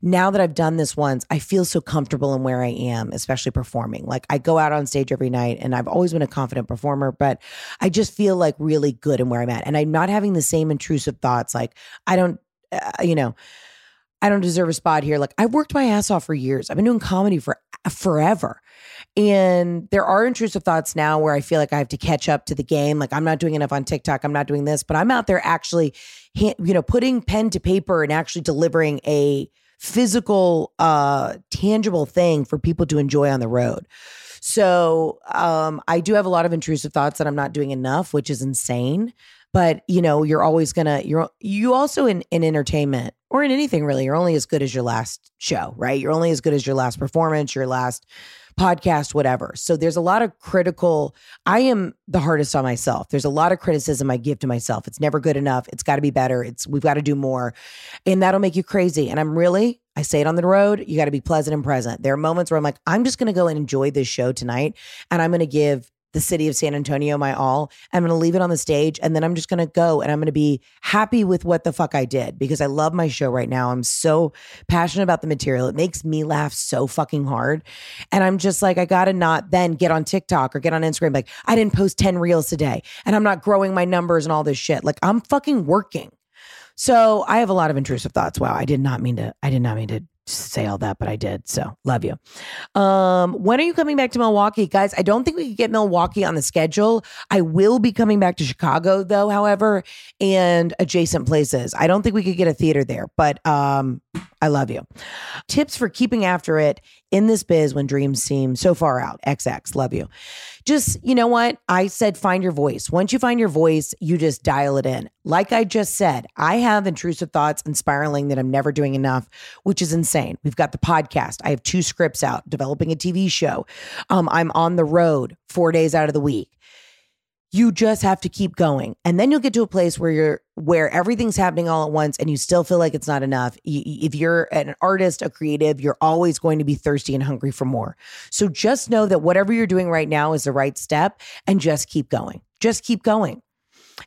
now that I've done this once, I feel so comfortable in where I am, especially performing. Like I go out on stage every night and I've always been a confident performer, but I just feel like really good in where I'm at. And I'm not having the same intrusive thoughts like, I don't, uh, you know, I don't deserve a spot here. Like I've worked my ass off for years. I've been doing comedy for forever. And there are intrusive thoughts now where I feel like I have to catch up to the game. Like I'm not doing enough on TikTok. I'm not doing this, but I'm out there actually, you know, putting pen to paper and actually delivering a physical, uh, tangible thing for people to enjoy on the road. So um, I do have a lot of intrusive thoughts that I'm not doing enough, which is insane. But you know, you're always gonna you're you also in in entertainment or in anything really, you're only as good as your last show, right? You're only as good as your last performance, your last podcast, whatever. So there's a lot of critical. I am the hardest on myself. There's a lot of criticism I give to myself. It's never good enough. It's got to be better. It's we've got to do more. And that'll make you crazy. And I'm really, I say it on the road, you got to be pleasant and present. There are moments where I'm like, I'm just going to go and enjoy this show tonight. And I'm going to give the city of San Antonio my all. I'm going to leave it on the stage and then I'm just going to go and I'm going to be happy with what the fuck I did because I love my show right now. I'm so passionate about the material. It makes me laugh so fucking hard. And I'm just like, I got to not then get on TikTok or get on Instagram. Like, I didn't post 10 reels today and I'm not growing my numbers and all this shit. Like, I'm fucking working. So I have a lot of intrusive thoughts. Wow, I did not mean to. I did not mean to say all that, but I did. So love you. Um, when are you coming back to Milwaukee, guys? I don't think we could get Milwaukee on the schedule. I will be coming back to Chicago, though. However, and adjacent places. I don't think we could get a theater there, but um, I love you. Tips for keeping after it in this biz when dreams seem so far out. XX, love you. Just, you know what? I said find your voice. Once you find your voice, you just dial it in. Like I just said, I have intrusive thoughts and spiraling that I'm never doing enough, which is insane. We've got the podcast. I have two scripts out, developing a TV show. Um, I'm on the road four days out of the week you just have to keep going and then you'll get to a place where you're where everything's happening all at once and you still feel like it's not enough if you're an artist a creative you're always going to be thirsty and hungry for more. So just know that whatever you're doing right now is the right step and just keep going. Just keep going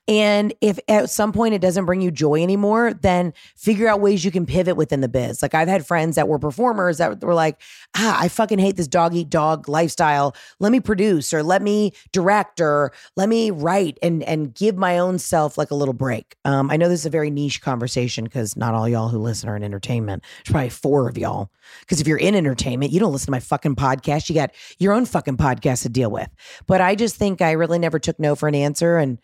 and if at some point it doesn't bring you joy anymore, then figure out ways you can pivot within the biz. Like I've had friends that were performers that were like, ah, I fucking hate this dog eat dog lifestyle. Let me produce or let me direct or let me write and and give my own self like a little break. Um, I know this is a very niche conversation because not all y'all who listen are in entertainment. There's probably four of y'all. Because if you're in entertainment, you don't listen to my fucking podcast. You got your own fucking podcast to deal with. But I just think I really never took no for an answer and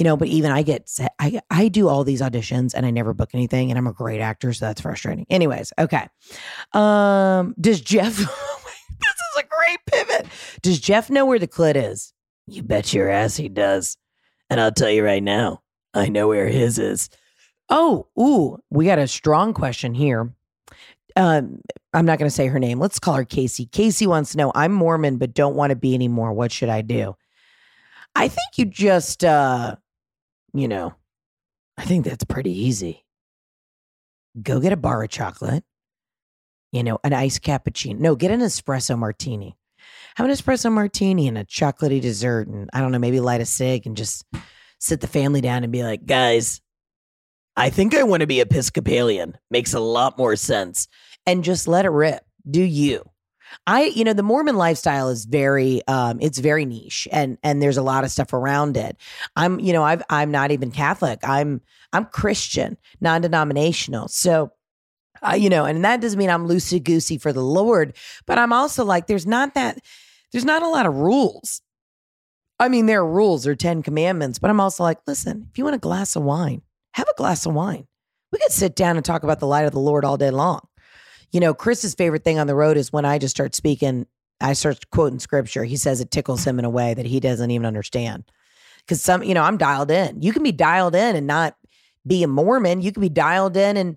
you know, but even I get set, I I do all these auditions and I never book anything and I'm a great actor, so that's frustrating. Anyways, okay. Um, does Jeff *laughs* this is a great pivot. Does Jeff know where the clit is? You bet your ass he does. And I'll tell you right now, I know where his is. Oh, ooh, we got a strong question here. Um, I'm not going to say her name. Let's call her Casey. Casey wants to know I'm Mormon, but don't want to be anymore. What should I do? I think you just uh you know, I think that's pretty easy. Go get a bar of chocolate, you know, an iced cappuccino. No, get an espresso martini. Have an espresso martini and a chocolatey dessert, and I don't know, maybe light a cig and just sit the family down and be like, guys, I think I want to be Episcopalian. Makes a lot more sense. And just let it rip. Do you. I, you know, the Mormon lifestyle is very, um, it's very niche, and and there's a lot of stuff around it. I'm, you know, I've I'm not even Catholic. I'm I'm Christian, non-denominational. So uh, you know, and that doesn't mean I'm loosey goosey for the Lord, but I'm also like, there's not that, there's not a lot of rules. I mean, there are rules, there are 10 commandments, but I'm also like, listen, if you want a glass of wine, have a glass of wine. We could sit down and talk about the light of the Lord all day long. You know, Chris's favorite thing on the road is when I just start speaking, I start quoting scripture. He says it tickles him in a way that he doesn't even understand. Because some, you know, I'm dialed in. You can be dialed in and not be a Mormon. You can be dialed in and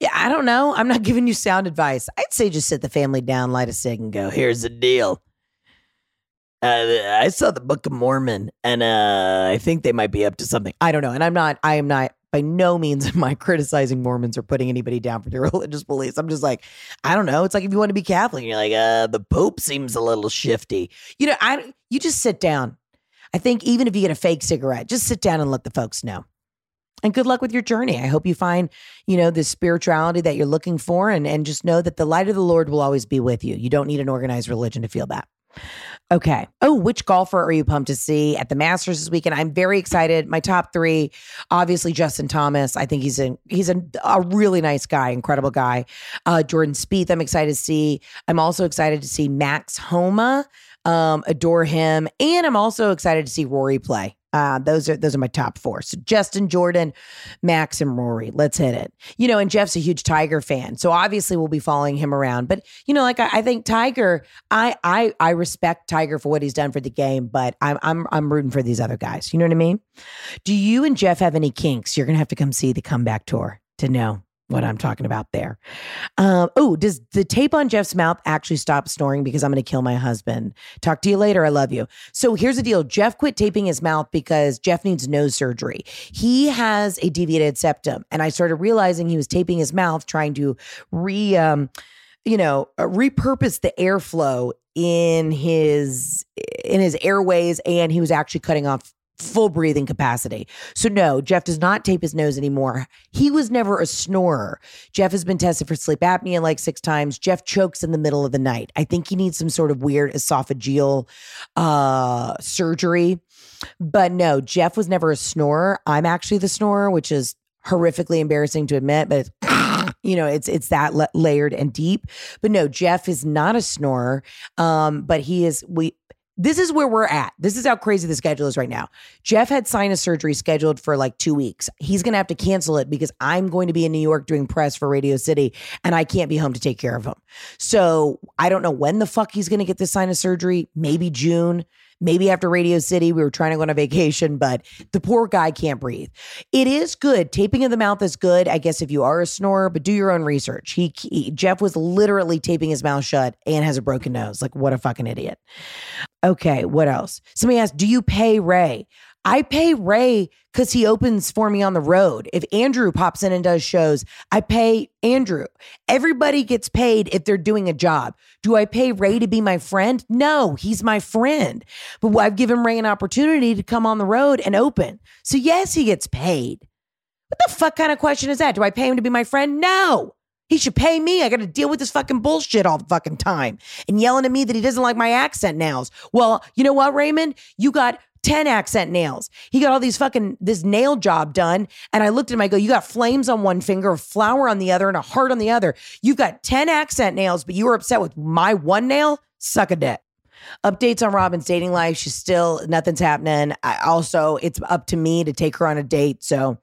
yeah, I don't know. I'm not *laughs* giving you sound advice. I'd say just sit the family down, light a cig, and go, here's the deal. Uh, I saw the Book of Mormon, and uh, I think they might be up to something. I don't know, and I'm not. I am not by no means am I criticizing Mormons or putting anybody down for their *laughs* religious beliefs. I'm just like, I don't know. It's like if you want to be Catholic, you're like, uh, the Pope seems a little shifty. You know, I you just sit down. I think even if you get a fake cigarette, just sit down and let the folks know. And good luck with your journey. I hope you find, you know, the spirituality that you're looking for and and just know that the light of the Lord will always be with you. You don't need an organized religion to feel that. Okay. Oh, which golfer are you pumped to see at the Masters this weekend? I'm very excited. My top three, obviously Justin Thomas. I think he's a he's a, a really nice guy, incredible guy. Uh, Jordan Spieth. I'm excited to see. I'm also excited to see Max Homa. Um, adore him, and I'm also excited to see Rory play. Uh, those are those are my top four. So Justin, Jordan, Max, and Rory. Let's hit it. You know, and Jeff's a huge Tiger fan, so obviously we'll be following him around. But you know, like I, I think Tiger, I I I respect Tiger for what he's done for the game, but I'm I'm I'm rooting for these other guys. You know what I mean? Do you and Jeff have any kinks? You're gonna have to come see the comeback tour to know what I'm talking about there. Oh, does the tape on Jeff's mouth actually stop snoring because I'm going to kill my husband? Talk to you later. I love you. So here's the deal Jeff quit taping his mouth because Jeff needs nose surgery. He has a deviated septum. And I started realizing he was taping his mouth, trying to re, um, you know, uh, repurpose the airflow in his in his airways and he was actually cutting off full breathing capacity. So no, Jeff does not tape his nose anymore. He was never a snorer. Jeff has been tested for sleep apnea like 6 times. Jeff chokes in the middle of the night. I think he needs some sort of weird esophageal uh surgery. But no, Jeff was never a snorer. I'm actually the snorer, which is horrifically embarrassing to admit, but *sniffs* you know it's it's that la- layered and deep but no jeff is not a snorer um but he is we this is where we're at. This is how crazy the schedule is right now. Jeff had sinus surgery scheduled for like two weeks. He's gonna have to cancel it because i'm going to be in new york doing press for radio city and i can't be home to take care of him. So i don't know when the fuck he's gonna get this sinus surgery. Maybe june maybe after Radio City, we were trying to go on a vacation, but the poor guy can't breathe. It is good. Taping of the mouth is good, I guess, if you are a snorer, but do your own research. He, he Jeff was literally taping his mouth shut and has a broken nose. Like, what a fucking idiot. Okay, what else? Somebody asked, Do you pay Ray? I pay Ray because he opens for me on the road. If Andrew pops in and does shows, I pay Andrew. Everybody gets paid if they're doing a job. Do I pay Ray to be my friend? No, he's my friend. But I've given Ray an opportunity to come on the road and open. So, yes, he gets paid. What the fuck kind of question is that? Do I pay him to be my friend? No. He should pay me. I got to deal with this fucking bullshit all the fucking time and yelling at me that he doesn't like my accent nows. Well, you know what, Raymond? You got 10 accent nails. He got all these fucking, this nail job done. And I looked at him, I go, You got flames on one finger, a flower on the other, and a heart on the other. You've got 10 accent nails, but you were upset with my one nail? Suck a dick. Updates on Robin's dating life. She's still, nothing's happening. I also, it's up to me to take her on a date. So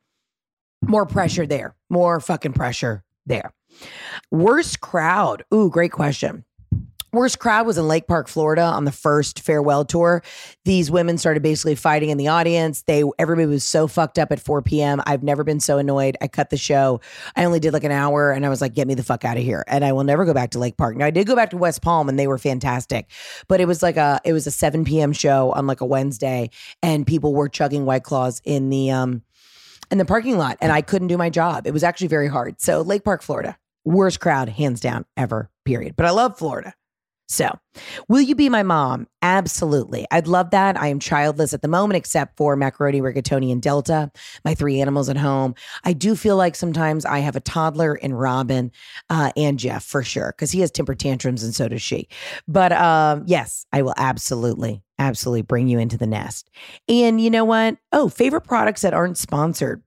more pressure there. More fucking pressure there. Worst crowd. Ooh, great question. Worst crowd was in Lake Park, Florida on the first farewell tour. These women started basically fighting in the audience. They everybody was so fucked up at 4 p.m. I've never been so annoyed. I cut the show. I only did like an hour and I was like, get me the fuck out of here. And I will never go back to Lake Park. Now I did go back to West Palm and they were fantastic. But it was like a it was a 7 p.m. show on like a Wednesday and people were chugging white claws in the um in the parking lot and I couldn't do my job. It was actually very hard. So Lake Park, Florida. Worst crowd, hands down, ever, period. But I love Florida. So, will you be my mom? Absolutely. I'd love that. I am childless at the moment, except for macaroni, rigatoni, and Delta, my three animals at home. I do feel like sometimes I have a toddler in Robin uh, and Jeff for sure, because he has temper tantrums and so does she. But um, yes, I will absolutely, absolutely bring you into the nest. And you know what? Oh, favorite products that aren't sponsored.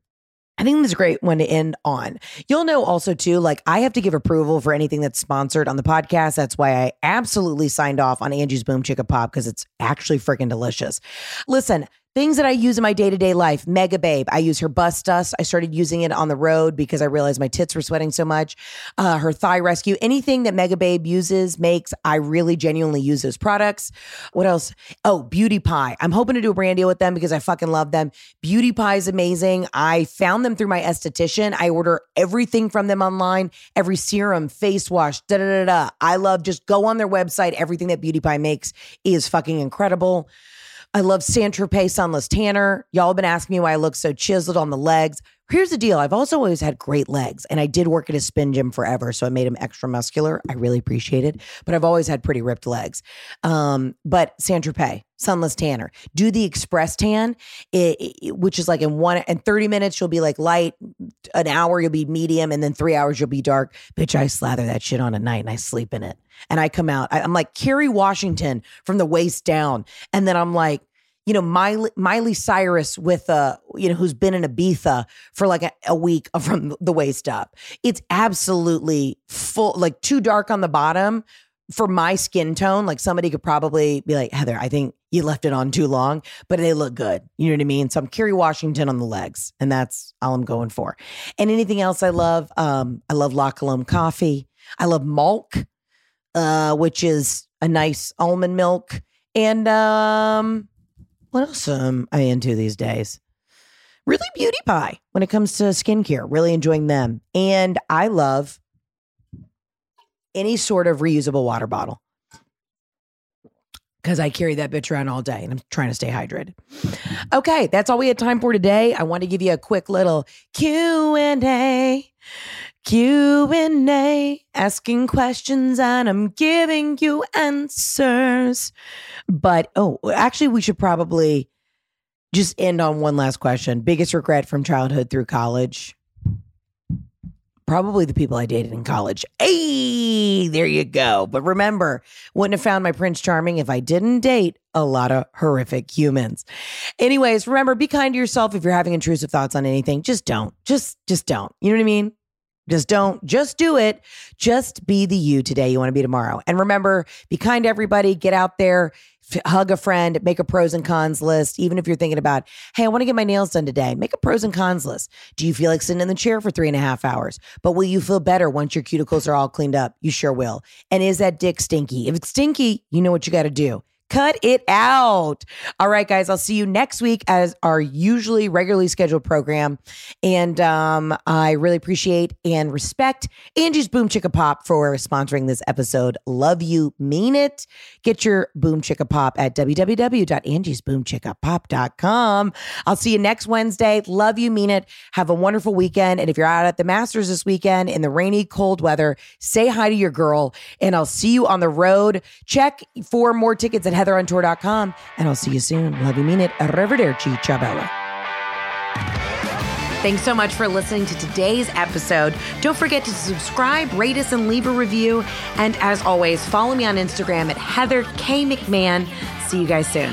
I think this is a great one to end on. You'll know also too, like I have to give approval for anything that's sponsored on the podcast. That's why I absolutely signed off on Angie's Boom Chicka Pop because it's actually freaking delicious. Listen, Things that I use in my day to day life. Mega Babe. I use her bust dust. I started using it on the road because I realized my tits were sweating so much. Uh, her thigh rescue. Anything that Mega Babe uses, makes, I really genuinely use those products. What else? Oh, Beauty Pie. I'm hoping to do a brand deal with them because I fucking love them. Beauty Pie is amazing. I found them through my esthetician. I order everything from them online every serum, face wash, da da da da. I love just go on their website. Everything that Beauty Pie makes is fucking incredible. I love Saint Tropez Sunless Tanner. Y'all have been asking me why I look so chiseled on the legs. Here's the deal I've also always had great legs, and I did work at a spin gym forever, so I made them extra muscular. I really appreciate it, but I've always had pretty ripped legs. Um, but Saint Tropez, Sunless Tanner, do the Express Tan, it, it- which is like in one and 30 minutes, you'll be like light, an hour, you'll be medium, and then three hours, you'll be dark. Bitch, I slather that shit on at night and I sleep in it. And I come out, I, I'm like Kerry Washington from the waist down. And then I'm like, you know, Miley, Miley Cyrus with uh, you know, who's been in Ibiza for like a, a week *laughs* from the waist up. It's absolutely full, like too dark on the bottom for my skin tone. Like somebody could probably be like, Heather, I think you left it on too long, but they look good. You know what I mean? So I'm Kerry Washington on the legs, and that's all I'm going for. And anything else I love, um, I love La Colombe coffee. I love Malk, uh, which is a nice almond milk. And um, what else am I into these days? Really beauty pie when it comes to skincare. Really enjoying them. And I love any sort of reusable water bottle. Because I carry that bitch around all day and I'm trying to stay hydrated. Okay, that's all we had time for today. I want to give you a quick little Q&A. Q&A, asking questions and I'm giving you answers. But oh, actually we should probably just end on one last question. Biggest regret from childhood through college? Probably the people I dated in college. Hey, there you go. But remember, wouldn't have found my Prince Charming if I didn't date a lot of horrific humans. Anyways, remember, be kind to yourself if you're having intrusive thoughts on anything. Just don't. Just just don't. You know what I mean? Just don't, just do it. Just be the you today you want to be tomorrow. And remember, be kind to everybody, get out there, f- hug a friend, make a pros and cons list. Even if you're thinking about, hey, I want to get my nails done today, make a pros and cons list. Do you feel like sitting in the chair for three and a half hours? But will you feel better once your cuticles are all cleaned up? You sure will. And is that dick stinky? If it's stinky, you know what you got to do. Cut it out. All right, guys, I'll see you next week as our usually regularly scheduled program. And um, I really appreciate and respect Angie's Boom Chicka Pop for sponsoring this episode. Love you, mean it. Get your Boom Chicka Pop at www.angiesboomchickapop.com. I'll see you next Wednesday. Love you, mean it. Have a wonderful weekend. And if you're out at the Masters this weekend in the rainy, cold weather, say hi to your girl. And I'll see you on the road. Check for more tickets at heatherontour.com. And I'll see you soon. Love you, mean it. Arrivederci. Ciao, Bella. Thanks so much for listening to today's episode. Don't forget to subscribe, rate us, and leave a review. And as always, follow me on Instagram at Heather K. McMahon. See you guys soon.